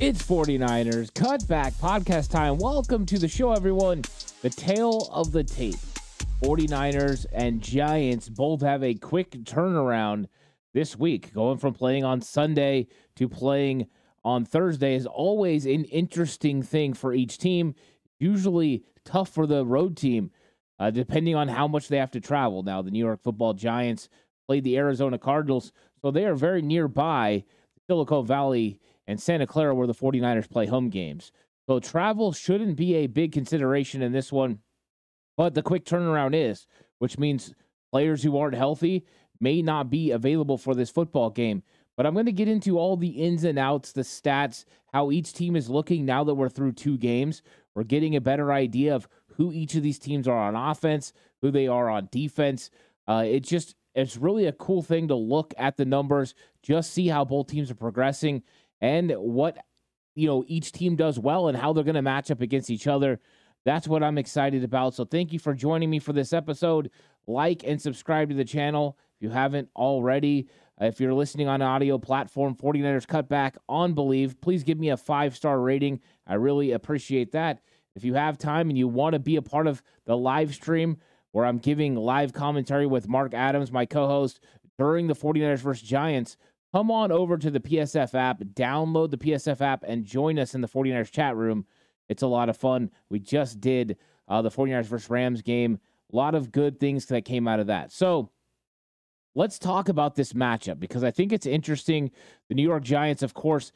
It's 49ers Cutback Podcast time. Welcome to the show, everyone. The tale of the tape. 49ers and Giants both have a quick turnaround this week. Going from playing on Sunday to playing on Thursday is always an interesting thing for each team. Usually tough for the road team, uh, depending on how much they have to travel. Now, the New York football Giants played the Arizona Cardinals, so they are very nearby Silicon Valley and Santa Clara, where the 49ers play home games. So travel shouldn't be a big consideration in this one, but the quick turnaround is, which means players who aren't healthy may not be available for this football game. But I'm going to get into all the ins and outs, the stats, how each team is looking now that we're through two games. We're getting a better idea of who each of these teams are on offense, who they are on defense. Uh, just it's really a cool thing to look at the numbers, just see how both teams are progressing and what you know each team does well and how they're going to match up against each other. That's what I'm excited about. So thank you for joining me for this episode. Like and subscribe to the channel if you haven't already. If you're listening on audio platform 49ers Cutback on Believe, please give me a five star rating. I really appreciate that. If you have time and you want to be a part of the live stream where I'm giving live commentary with Mark Adams, my co host, during the 49ers versus Giants, come on over to the PSF app, download the PSF app, and join us in the 49ers chat room. It's a lot of fun. We just did uh, the 49ers versus Rams game. A lot of good things that came out of that. So let's talk about this matchup because I think it's interesting. The New York Giants, of course,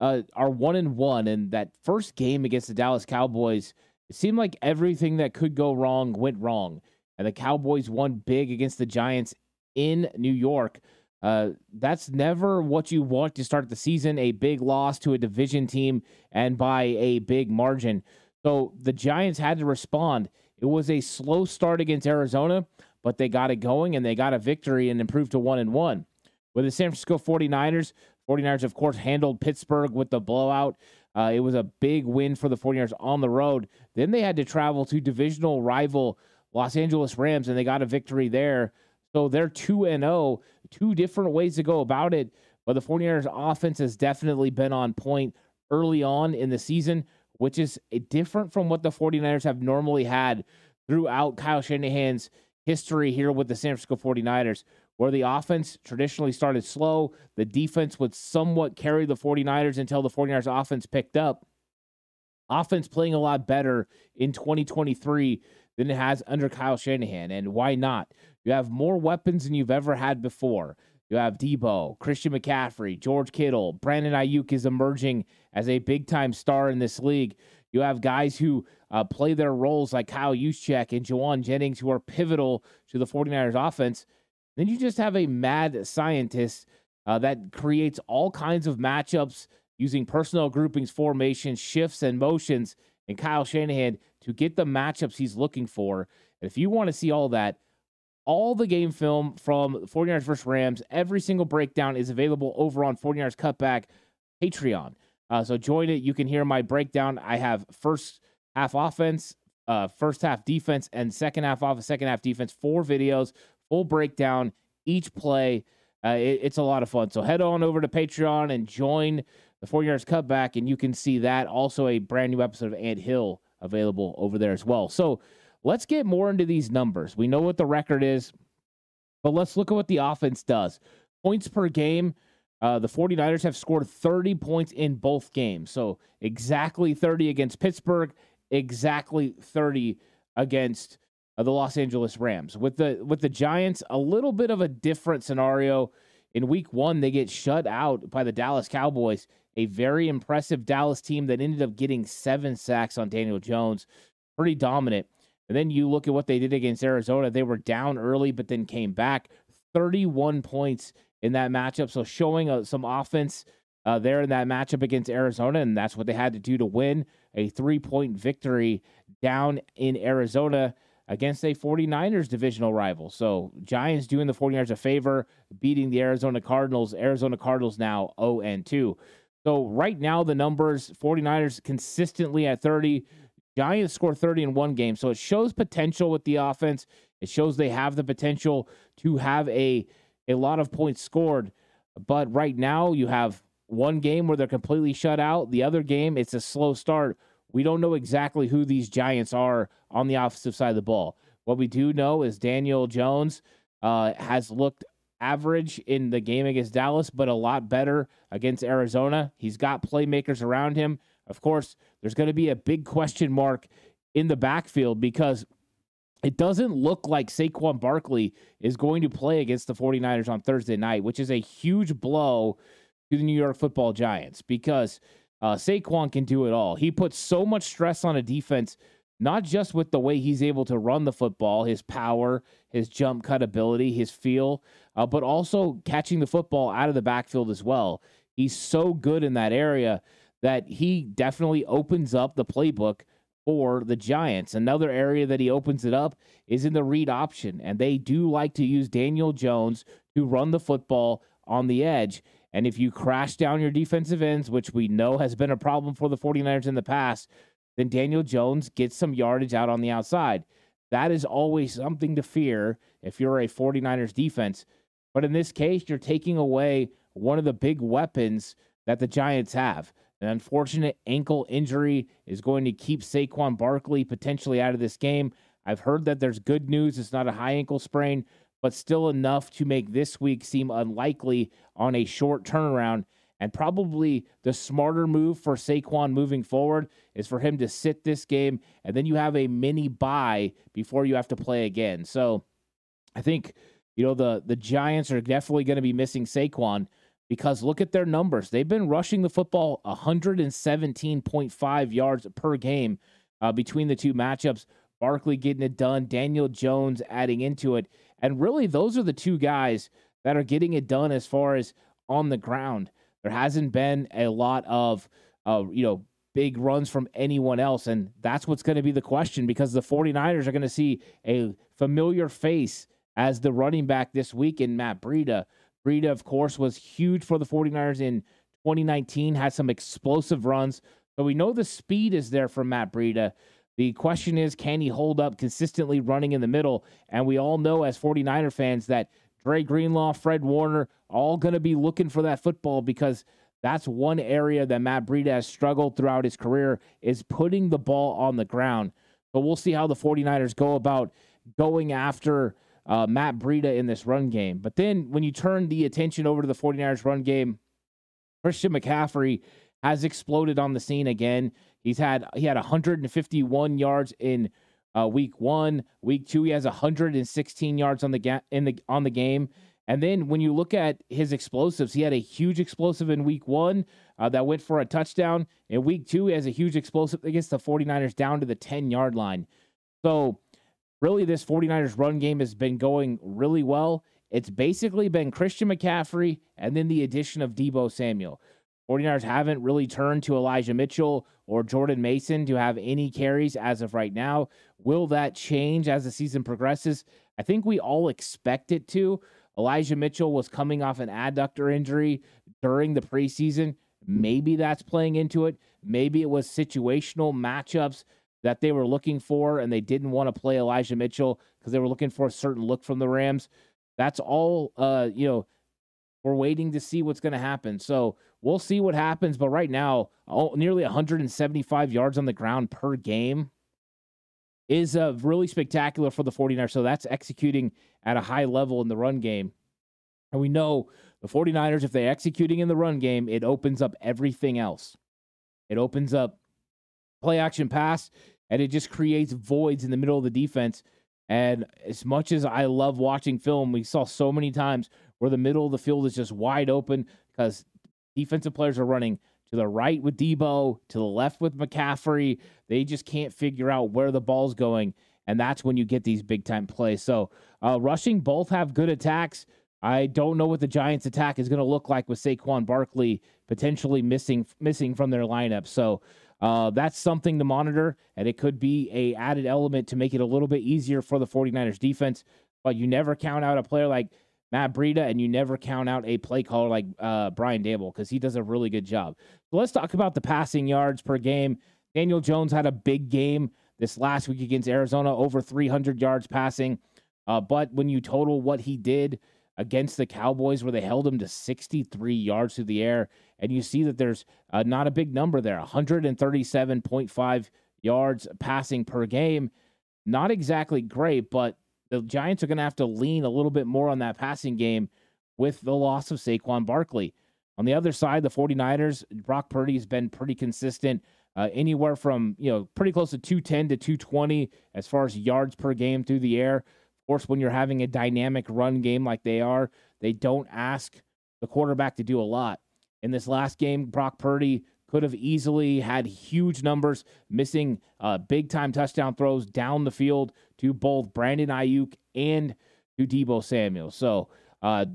uh, are one and one, and that first game against the Dallas Cowboys, it seemed like everything that could go wrong went wrong, and the Cowboys won big against the Giants in New York. Uh, that's never what you want to start the season. A big loss to a division team and by a big margin. So the Giants had to respond. It was a slow start against Arizona, but they got it going and they got a victory and improved to one and one. With the San Francisco 49ers, 49ers, of course, handled Pittsburgh with the blowout. Uh, it was a big win for the 49ers on the road. Then they had to travel to divisional rival Los Angeles Rams and they got a victory there. So they're 2 and 0, two different ways to go about it. But the 49ers offense has definitely been on point early on in the season, which is different from what the 49ers have normally had throughout Kyle Shanahan's history here with the San Francisco 49ers, where the offense traditionally started slow. The defense would somewhat carry the 49ers until the 49ers offense picked up. Offense playing a lot better in 2023 than it has under Kyle Shanahan. And why not? You have more weapons than you've ever had before. You have Deebo, Christian McCaffrey, George Kittle, Brandon Aiyuk is emerging as a big time star in this league. You have guys who uh, play their roles like Kyle Juszczyk and Jauan Jennings who are pivotal to the 49ers offense. Then you just have a mad scientist uh, that creates all kinds of matchups using personnel groupings, formations, shifts, and motions, and Kyle Shanahan to get the matchups he's looking for. And if you want to see all that, all the game film from 49ers versus Rams, every single breakdown is available over on 49ers Cutback Patreon. Uh, so join it. You can hear my breakdown. I have first half offense, uh, first half defense, and second half offense, second half defense. Four videos, full breakdown, each play. Uh, it, it's a lot of fun. So head on over to Patreon and join the 49ers Cutback, and you can see that. Also, a brand new episode of Ant Hill available over there as well. So let's get more into these numbers. We know what the record is, but let's look at what the offense does. Points per game. Uh, the 49ers have scored 30 points in both games. So exactly 30 against Pittsburgh, exactly 30 against uh, the Los Angeles Rams. With the with the Giants, a little bit of a different scenario. In week 1, they get shut out by the Dallas Cowboys, a very impressive Dallas team that ended up getting 7 sacks on Daniel Jones. Pretty dominant. And then you look at what they did against Arizona. They were down early, but then came back 31 points in that matchup. So showing uh, some offense uh, there in that matchup against Arizona, and that's what they had to do to win a three point victory down in Arizona against a 49ers divisional rival. So, Giants doing the 49ers a favor, beating the Arizona Cardinals. Arizona Cardinals now 0 and 2. So, right now, the numbers 49ers consistently at 30. Giants score 30 in one game. So, it shows potential with the offense. It shows they have the potential to have a, a lot of points scored. But right now, you have one game where they're completely shut out. The other game, it's a slow start. We don't know exactly who these Giants are on the offensive side of the ball. What we do know is Daniel Jones uh, has looked average in the game against Dallas, but a lot better against Arizona. He's got playmakers around him. Of course, there's going to be a big question mark in the backfield because it doesn't look like Saquon Barkley is going to play against the 49ers on Thursday night, which is a huge blow to the New York football Giants because uh, Saquon can do it all. He puts so much stress on a defense, not just with the way he's able to run the football, his power, his jump cut ability, his feel, uh, but also catching the football out of the backfield as well. He's so good in that area that he definitely opens up the playbook for the Giants. Another area that he opens it up is in the read option, and they do like to use Daniel Jones to run the football on the edge. And if you crash down your defensive ends, which we know has been a problem for the 49ers in the past, then Daniel Jones gets some yardage out on the outside. That is always something to fear if you're a 49ers defense. But in this case, you're taking away one of the big weapons that the Giants have. An unfortunate ankle injury is going to keep Saquon Barkley potentially out of this game. I've heard that there's good news. It's not a high ankle sprain, but still enough to make this week seem unlikely on a short turnaround. And probably the smarter move for Saquon moving forward is for him to sit this game, and then you have a mini bye before you have to play again. So I think, you know, the, the Giants are definitely going to be missing Saquon because look at their numbers. They've been rushing the football 117.5 yards per game uh, between the two matchups. Barkley getting it done, Daniel Jones adding into it. And really, those are the two guys that are getting it done as far as on the ground. There hasn't been a lot of, uh, you know, big runs from anyone else. And that's what's going to be the question because the 49ers are going to see a familiar face as the running back this week in Matt Breida. Breida, of course, was huge for the 49ers in 2019, had some explosive runs. So we know the speed is there for Matt Breida. The question is, can he hold up consistently running in the middle? And we all know as 49er fans that Dre Greenlaw, Fred Warner, all going to be looking for that football because that's one area that Matt Breida has struggled throughout his career is putting the ball on the ground. But we'll see how the 49ers go about going after uh, Matt Breida in this run game. But then when you turn the attention over to the 49ers run game, Christian McCaffrey has exploded on the scene again. He's had he had 151 yards in uh, week one. Week two, he has 116 yards on the ga- in the on the game. And then when you look at his explosives, he had a huge explosive in week one uh, that went for a touchdown. In week two, he has a huge explosive against the 49ers down to the 10 yard line. So, really, this 49ers run game has been going really well. It's basically been Christian McCaffrey and then the addition of Deebo Samuel. 49ers haven't really turned to Elijah Mitchell or Jordan Mason to have any carries as of right now. Will that change as the season progresses? I think we all expect it to. Elijah Mitchell was coming off an adductor injury during the preseason. Maybe that's playing into it. Maybe it was situational matchups that they were looking for and they didn't want to play Elijah Mitchell because they were looking for a certain look from the Rams. That's all uh, you know, we're waiting to see what's going to happen. So we'll see what happens. But right now, nearly 175 yards on the ground per game is uh, really spectacular for the 49ers. So that's executing at a high level in the run game. And we know the 49ers, if they're executing in the run game, it opens up everything else. It opens up play action pass, and it just creates voids in the middle of the defense. And as much as I love watching film, we saw so many times where the middle of the field is just wide open because defensive players are running to the right with Deebo, to the left with McCaffrey. They just can't figure out where the ball's going. And that's when you get these big time plays. So, uh, rushing both have good attacks. I don't know what the Giants' attack is going to look like with Saquon Barkley potentially missing missing from their lineup. So uh, that's something to monitor, and it could be a added element to make it a little bit easier for the 49ers defense. But you never count out a player like Matt Breida, and you never count out a play caller like uh, Brian Daboll because he does a really good job. So let's talk about the passing yards per game. Daniel Jones had a big game this last week against Arizona, over 300 yards passing. Uh, but when you total what he did against the Cowboys, where they held him to 63 yards through the air, and you see that there's uh, not a big number there 137.5 yards passing per game. Not exactly great, but the Giants are going to have to lean a little bit more on that passing game with the loss of Saquon Barkley. On the other side, the 49ers, Brock Purdy has been pretty consistent, uh, anywhere from, you know, pretty close to 210 to 220 as far as yards per game through the air. Course, when you're having a dynamic run game like they are, they don't ask the quarterback to do a lot. In this last game, Brock Purdy could have easily had huge numbers, missing uh, big time touchdown throws down the field to both Brandon Aiyuk and to Deebo Samuel. So uh,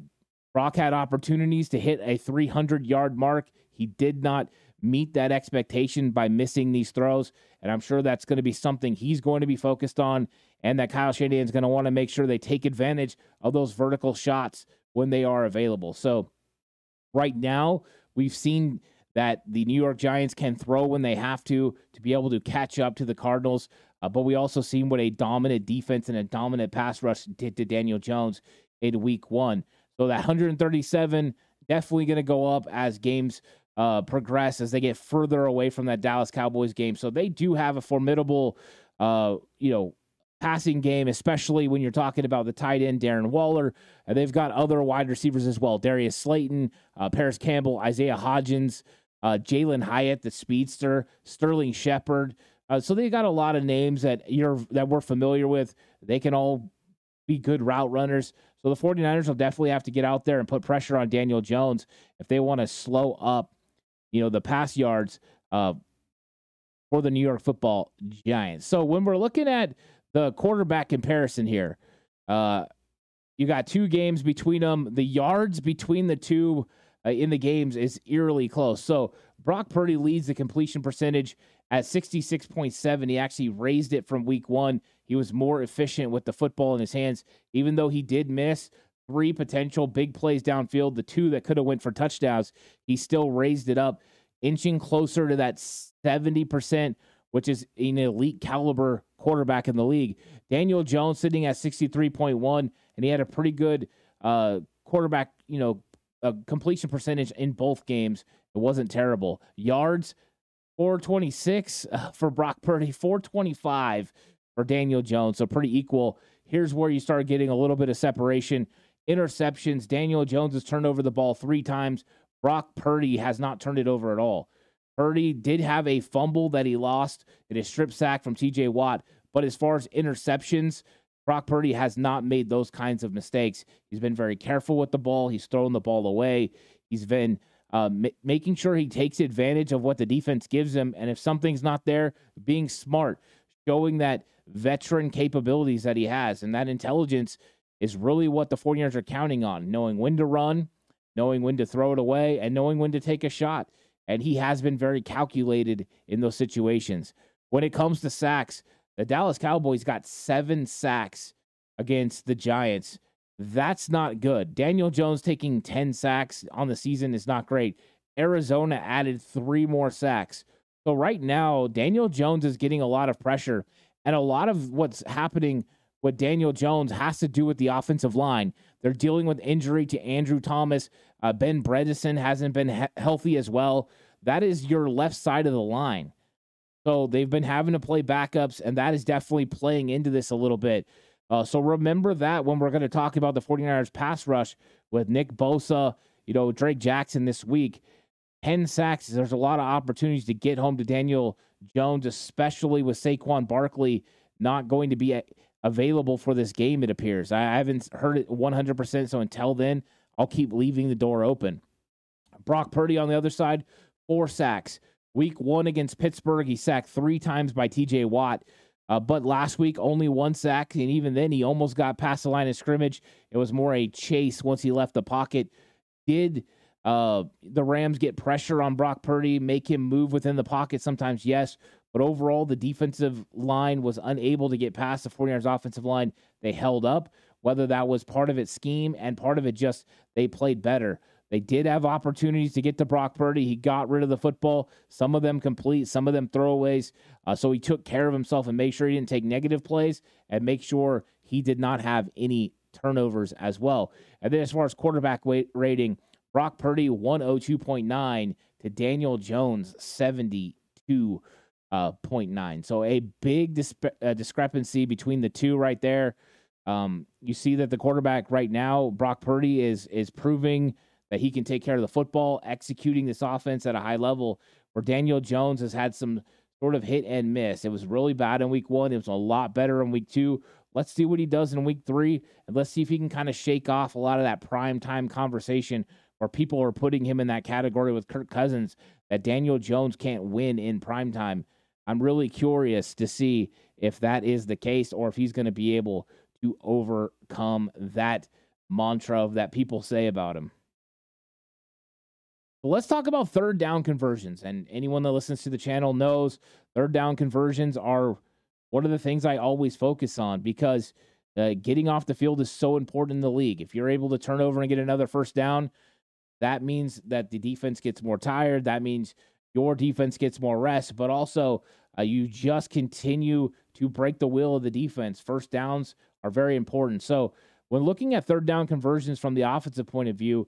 Brock had opportunities to hit a 300 yard mark. He did not meet that expectation by missing these throws. And I'm sure that's going to be something he's going to be focused on, and that Kyle Shanahan is going to want to make sure they take advantage of those vertical shots when they are available. So, right now, we've seen that the New York Giants can throw when they have to to be able to catch up to the Cardinals. Uh, but we also seen what a dominant defense and a dominant pass rush did to Daniel Jones in week one. So that 137 definitely going to go up as games uh, progress, as they get further away from that Dallas Cowboys game. So they do have a formidable, uh, you know, passing game, especially when you're talking about the tight end Darren Waller. And they've got other wide receivers as well: Darius Slayton, uh, Parris Campbell, Isaiah Hodgins uh, Jalin Hyatt, the speedster, Sterling Shepard. Uh, so they got a lot of names that you're that we're familiar with. They can all be good route runners. So the 49ers will definitely have to get out there and put pressure on Daniel Jones if they want to slow up, you know, the pass yards uh, for the New York Football Giants. So when we're looking at the quarterback comparison here, uh, you got two games between them. The yards between the two uh, in the games is eerily close. So Brock Purdy leads the completion percentage at 66.7. He actually raised it from week one. He was more efficient with the football in his hands, even though he did miss three potential big plays downfield, the two that could have went for touchdowns. He still raised it up, inching closer to that 70%, which is an elite caliber quarterback in the league. Daniel Jones sitting at 63.1, and he had a pretty good uh, quarterback, you know, a completion percentage in both games. It wasn't terrible. Yards, 426 uh, for Brock Purdy, 425 for Daniel Jones. So pretty equal. Here's where you start getting a little bit of separation. Interceptions. Daniel Jones has turned over the ball three times. Brock Purdy has not turned it over at all. Purdy did have a fumble that he lost in a strip sack from TJ Watt. But as far as interceptions, Brock Purdy has not made those kinds of mistakes. He's been very careful with the ball. He's thrown the ball away. He's been uh, making sure he takes advantage of what the defense gives him. And if something's not there, being smart, showing that veteran capabilities that he has. And that intelligence is really what the 49ers are counting on, knowing when to run, knowing when to throw it away, and knowing when to take a shot. And he has been very calculated in those situations. When it comes to sacks, the Dallas Cowboys got seven sacks against the Giants. That's not good. Daniel Jones taking 10 sacks on the season is not great. Arizona added three more sacks. So right now, Daniel Jones is getting a lot of pressure. And a lot of what's happening with Daniel Jones has to do with the offensive line. They're dealing with injury to Andrew Thomas. Uh, ben Bredeson hasn't been he- healthy as well. That is your left side of the line. So they've been having to play backups, and that is definitely playing into this a little bit. Uh, so remember that when we're going to talk about the 49ers pass rush with Nick Bosa, you know, Drake Jackson this week. 10 sacks. There's a lot of opportunities to get home to Daniel Jones, especially with Saquon Barkley not going to be available for this game, it appears. I haven't heard it 100%. So until then, I'll keep leaving the door open. Brock Purdy on the other side, four sacks. Week one against Pittsburgh, he sacked three times by TJ Watt. Uh, but last week, only one sack. And even then, he almost got past the line of scrimmage. It was more a chase once he left the pocket. Did uh, the Rams get pressure on Brock Purdy, make him move within the pocket sometimes, yes. But overall, the defensive line was unable to get past the 49ers offensive line. They held up, whether that was part of its scheme and part of it just they played better. They did have opportunities to get to Brock Purdy. He got rid of the football, some of them complete, some of them throwaways. Uh, so he took care of himself and make sure he didn't take negative plays and make sure he did not have any turnovers as well. And then as far as quarterback rating, Brock Purdy 102.9 to Daniel Jones 72.9. Uh, so a big disp- uh, discrepancy between the two right there. Um, you see that the quarterback right now, Brock Purdy, is is proving that he can take care of the football, executing this offense at a high level. Where Daniel Jones has had some sort of hit and miss. It was really bad in week one. It was a lot better in week two. Let's see what he does in week three, and let's see if he can kind of shake off a lot of that prime time conversation where people are putting him in that category with Kirk Cousins that Daniel Jones can't win in prime time. I'm really curious to see if that is the case or if he's going to be able to overcome that mantra that people say about him. But let's talk about third down conversions. And anyone that listens to the channel knows third down conversions are one of the things I always focus on because uh, getting off the field is so important in the league. If you're able to turn over and get another first down, that means that the defense gets more tired. That means your defense gets more rest, but also uh, you just continue to break the will of the defense. First downs are very important. So, when looking at third down conversions from the offensive point of view,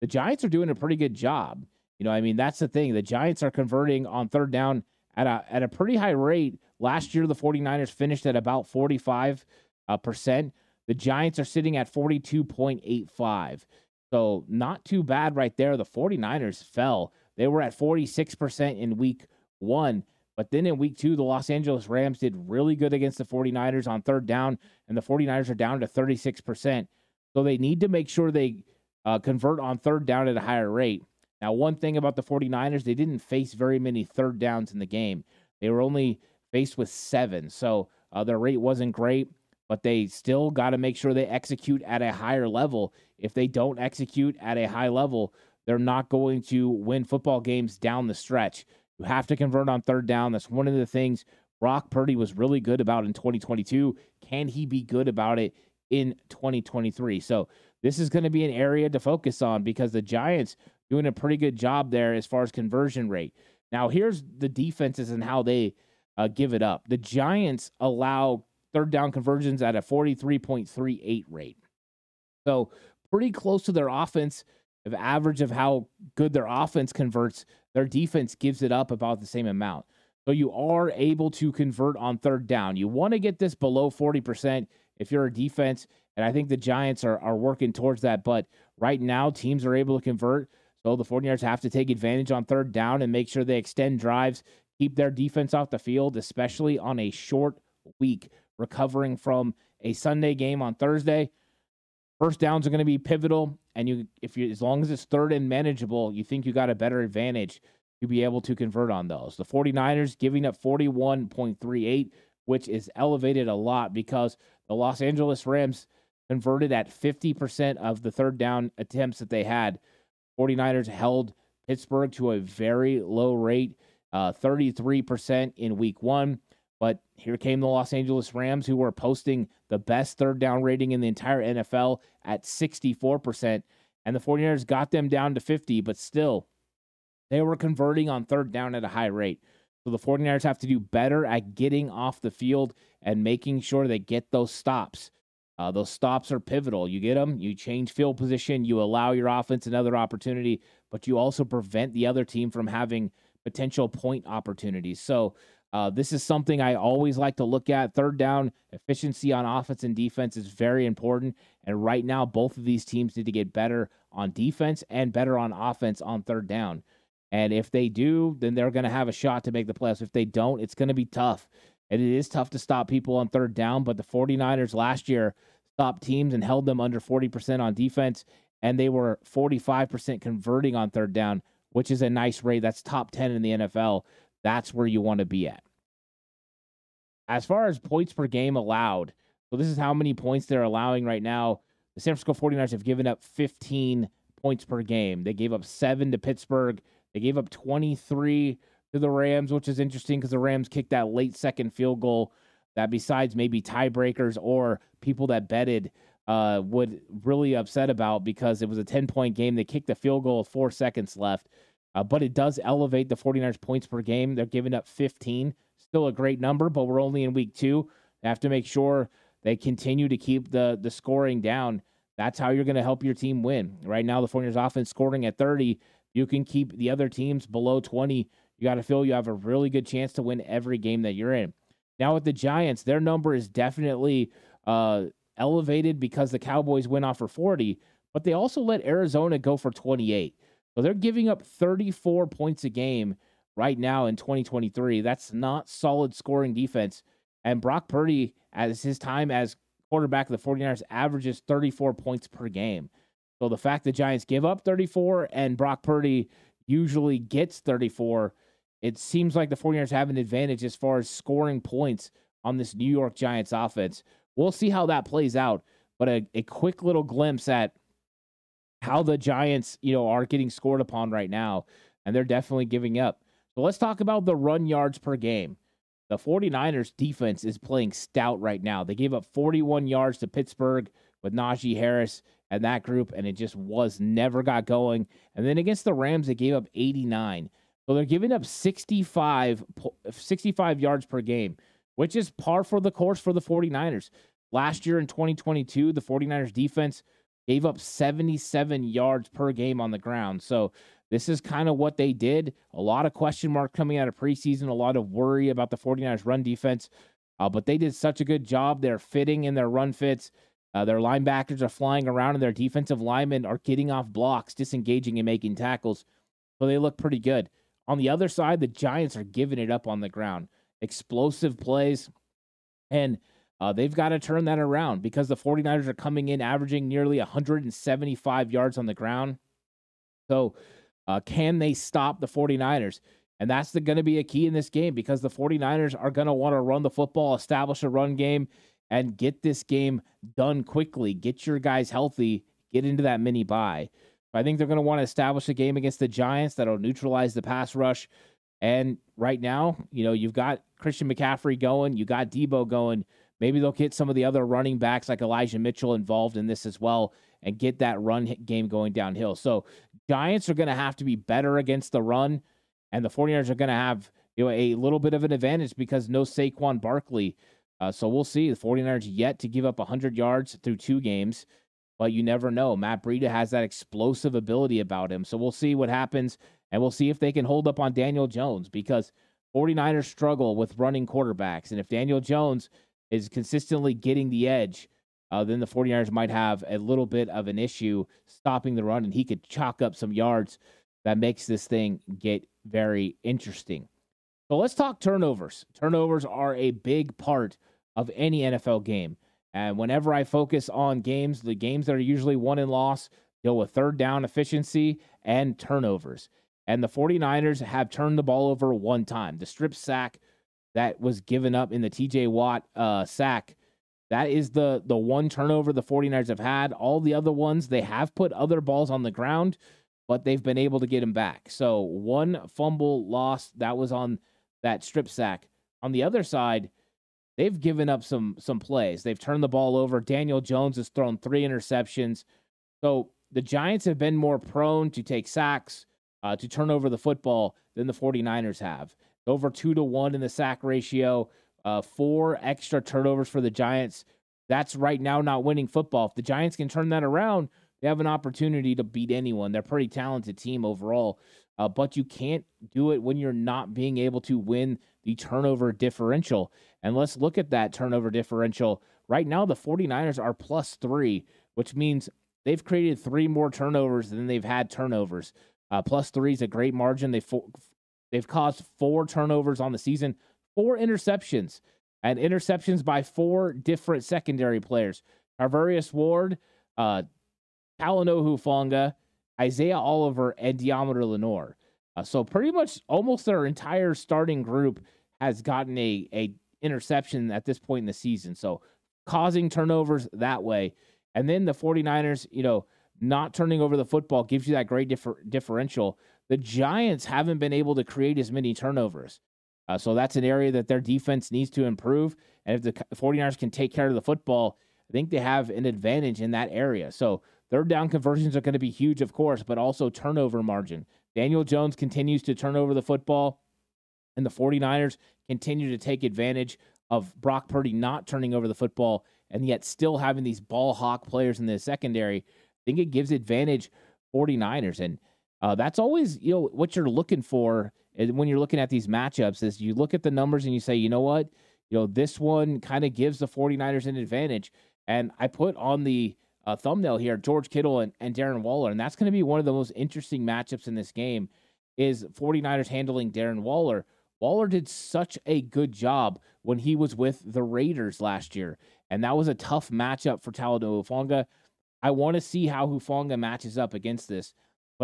the Giants are doing a pretty good job. You know, I mean, that's the thing. The Giants are converting on third down at a at a pretty high rate. Last year, the 49ers finished at about 45 uh, percent. The Giants are sitting at 42.85. So not too bad right there. The 49ers fell. They were at 46% in week one. But then in week two, the Los Angeles Rams did really good against the 49ers on third down, and the 49ers are down to 36%. So they need to make sure they uh, convert on third down at a higher rate. Now, one thing about the 49ers, they didn't face very many third downs in the game. They were only faced with seven. So uh, their rate wasn't great, but they still got to make sure they execute at a higher level. If they don't execute at a high level, they're not going to win football games down the stretch. You have to convert on third down. That's one of the things Brock Purdy was really good about in 2022. Can he be good about it in 2023? So this is going to be an area to focus on because the Giants doing a pretty good job there as far as conversion rate. Now, here's the defenses and how they uh, give it up. The Giants allow third down conversions at a 43.38 rate. So, pretty close to their offense of average of how good their offense converts. Their defense gives it up about the same amount. So, you are able to convert on third down. You want to get this below 40% if you're a defense and I think the Giants are, are working towards that. But right now, teams are able to convert. So the 49ers have to take advantage on third down and make sure they extend drives, keep their defense off the field, especially on a short week, recovering from a Sunday game on Thursday. First downs are going to be pivotal, and you, if you, as long as it's third and manageable, you think you got a better advantage to be able to convert on those. The 49ers giving up 41.38, which is elevated a lot because the Los Angeles Rams converted at 50% of the third down attempts that they had. 49ers held Pittsburgh to a very low rate, uh, 33% in week one. But here came the Los Angeles Rams, who were posting the best third down rating in the entire NFL at 64%. And the 49ers got them down to 50, but still, they were converting on third down at a high rate. So the 49ers have to do better at getting off the field and making sure they get those stops. Uh, those stops are pivotal. You get them, you change field position, you allow your offense another opportunity, but you also prevent the other team from having potential point opportunities. So, uh, this is something I always like to look at. Third down efficiency on offense and defense is very important. And right now, both of these teams need to get better on defense and better on offense on third down. And if they do, then they're going to have a shot to make the playoffs. If they don't, it's going to be tough. And it is tough to stop people on third down, but the 49ers last year stopped teams and held them under 40% on defense, and they were 45% converting on third down, which is a nice rate. That's top 10 in the NFL. That's where you want to be at. As far as points per game allowed, so this is how many points they're allowing right now. The San Francisco 49ers have given up 15 points per game. They gave up seven to Pittsburgh. They gave up 23 to the Rams, which is interesting because the Rams kicked that late second field goal that, besides maybe tiebreakers or people that betted, uh, would really upset about because it was a 10 point game. They kicked the field goal with four seconds left, uh, but it does elevate the 49ers points per game. They're giving up 15, still a great number, but we're only in week two. They have to make sure they continue to keep the the scoring down. That's how you're going to help your team win. Right now, the 49ers offense scoring at 30. You can keep the other teams below 20. You got to feel you have a really good chance to win every game that you're in. Now with the Giants, their number is definitely uh, elevated because the Cowboys went off for 40, but they also let Arizona go for 28. So they're giving up 34 points a game right now in 2023. That's not solid scoring defense. And Brock Purdy, as his time as quarterback of the 49ers, averages 34 points per game. So the fact the Giants give up 34 and Brock Purdy usually gets 34, it seems like the 49ers have an advantage as far as scoring points on this New York Giants offense. We'll see how that plays out. But a, a quick little glimpse at how the Giants, you know, are getting scored upon right now, and they're definitely giving up. So let's talk about the run yards per game. The 49ers defense is playing stout right now. They gave up 41 yards to Pittsburgh with Najee Harris and that group, and it just was never got going. And then against the Rams, they gave up 89. So they're giving up 65, 65 yards per game, which is par for the course for the 49ers. Last year in 2022, the 49ers defense gave up 77 yards per game on the ground. So this is kind of what they did. A lot of question mark coming out of preseason, a lot of worry about the 49ers run defense. Uh, but they did such a good job. They're fitting in their run fits. Uh, their linebackers are flying around, and their defensive linemen are getting off blocks, disengaging, and making tackles. So they look pretty good. On the other side, the Giants are giving it up on the ground. Explosive plays. And uh, they've got to turn that around because the 49ers are coming in averaging nearly 175 yards on the ground. So, uh, can they stop the 49ers? And that's going to be a key in this game because the 49ers are going to want to run the football, establish a run game, and get this game done quickly. Get your guys healthy, get into that mini bye. I think they're going to want to establish a game against the Giants that'll neutralize the pass rush. And right now, you know, you've got Christian McCaffrey going, you got Deebo going. Maybe they'll get some of the other running backs like Elijah Mitchell involved in this as well and get that run game going downhill. So, Giants are going to have to be better against the run, and the 49ers are going to have you know a little bit of an advantage because no Saquon Barkley. Uh, so we'll see. The 49ers yet to give up 100 yards through two games, but you never know. Matt Breida has that explosive ability about him. So we'll see what happens, and we'll see if they can hold up on Daniel Jones because 49ers struggle with running quarterbacks. And if Daniel Jones is consistently getting the edge, uh, then the 49ers might have a little bit of an issue stopping the run, and he could chalk up some yards that makes this thing get very interesting. So let's talk turnovers. Turnovers are a big part of any NFL game. And whenever I focus on games, the games that are usually won and lost deal with third down efficiency and turnovers. And the 49ers have turned the ball over one time. The strip sack that was given up in the TJ Watt uh, sack. That is the the one turnover the 49ers have had. All the other ones, they have put other balls on the ground, but they've been able to get them back. So one fumble lost that was on that strip sack. On the other side, they've given up some some plays. They've turned the ball over. Daniel Jones has thrown three interceptions. So the Giants have been more prone to take sacks, uh, to turn over the football than the 49ers have over two to one in the sack ratio, uh, four extra turnovers for the Giants. That's right now not winning football. If the Giants can turn that around, they have an opportunity to beat anyone. They're a pretty talented team overall, uh, but you can't do it when you're not being able to win the turnover differential. And let's look at that turnover differential. Right now, the 49ers are plus three, which means they've created three more turnovers than they've had turnovers. Uh, plus three is a great margin. They fo- They've caused four turnovers on the season, four interceptions, and interceptions by four different secondary players. Charvarius Ward, uh, Hufanga, Isaiah Oliver, and Deommodore Lenoir. Uh, so pretty much almost their entire starting group has gotten a, a interception at this point in the season. So causing turnovers that way. And then the 49ers, you know, not turning over the football gives you that great differ- differential. The Giants haven't been able to create as many turnovers. Uh, so that's an area that their defense needs to improve. And if the 49ers can take care of the football, I think they have an advantage in that area. So third down conversions are going to be huge, of course, but also turnover margin. Daniel Jones continues to turn over the football, and the 49ers continue to take advantage of Brock Purdy not turning over the football and yet still having these ball hawk players in the secondary. I think it gives advantage 49ers. And uh, that's always, you know, what you're looking for when you're looking at these matchups is you look at the numbers and you say, you know what, you know, this one kind of gives the 49ers an advantage. And I put on the uh, thumbnail here George Kittle and, and Darren Waller. And that's going to be one of the most interesting matchups in this game is 49ers handling Darren Waller. Waller did such a good job when he was with the Raiders last year. And that was a tough matchup for Talanoa Hufanga. I want to see how Hufanga matches up against this.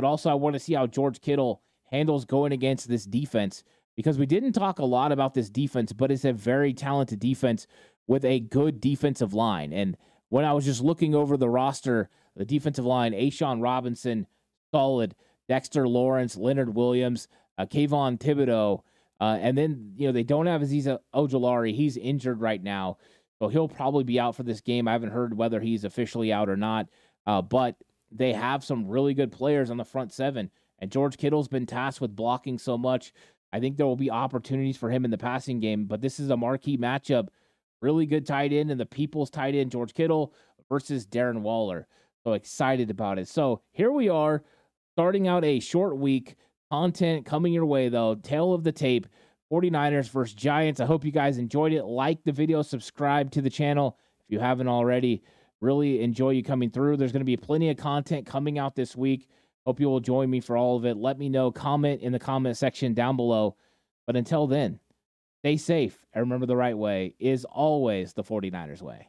But also I want to see how George Kittle handles going against this defense because we didn't talk a lot about this defense, but it's a very talented defense with a good defensive line. And when I was just looking over the roster, the defensive line, A'Shawn Robinson, solid, Dexter Lawrence, Leonard Williams, uh, Kayvon Thibodeaux, uh, and then, you know, they don't have Azeez Ojulari. He's injured right now. So he'll probably be out for this game. I haven't heard whether he's officially out or not. Uh, but they have some really good players on the front seven. And George Kittle's been tasked with blocking so much. I think there will be opportunities for him in the passing game, but this is a marquee matchup. Really good tight end, and the people's tight end, George Kittle versus Darren Waller. So excited about it. So here we are, starting out a short week. Content coming your way, though. Tale of the tape 49ers versus Giants. I hope you guys enjoyed it. Like the video, subscribe to the channel if you haven't already. Really enjoy you coming through. There's going to be plenty of content coming out this week. Hope you will join me for all of it. Let me know. Comment in the comment section down below. But until then, stay safe and remember the right way is always the 49ers way.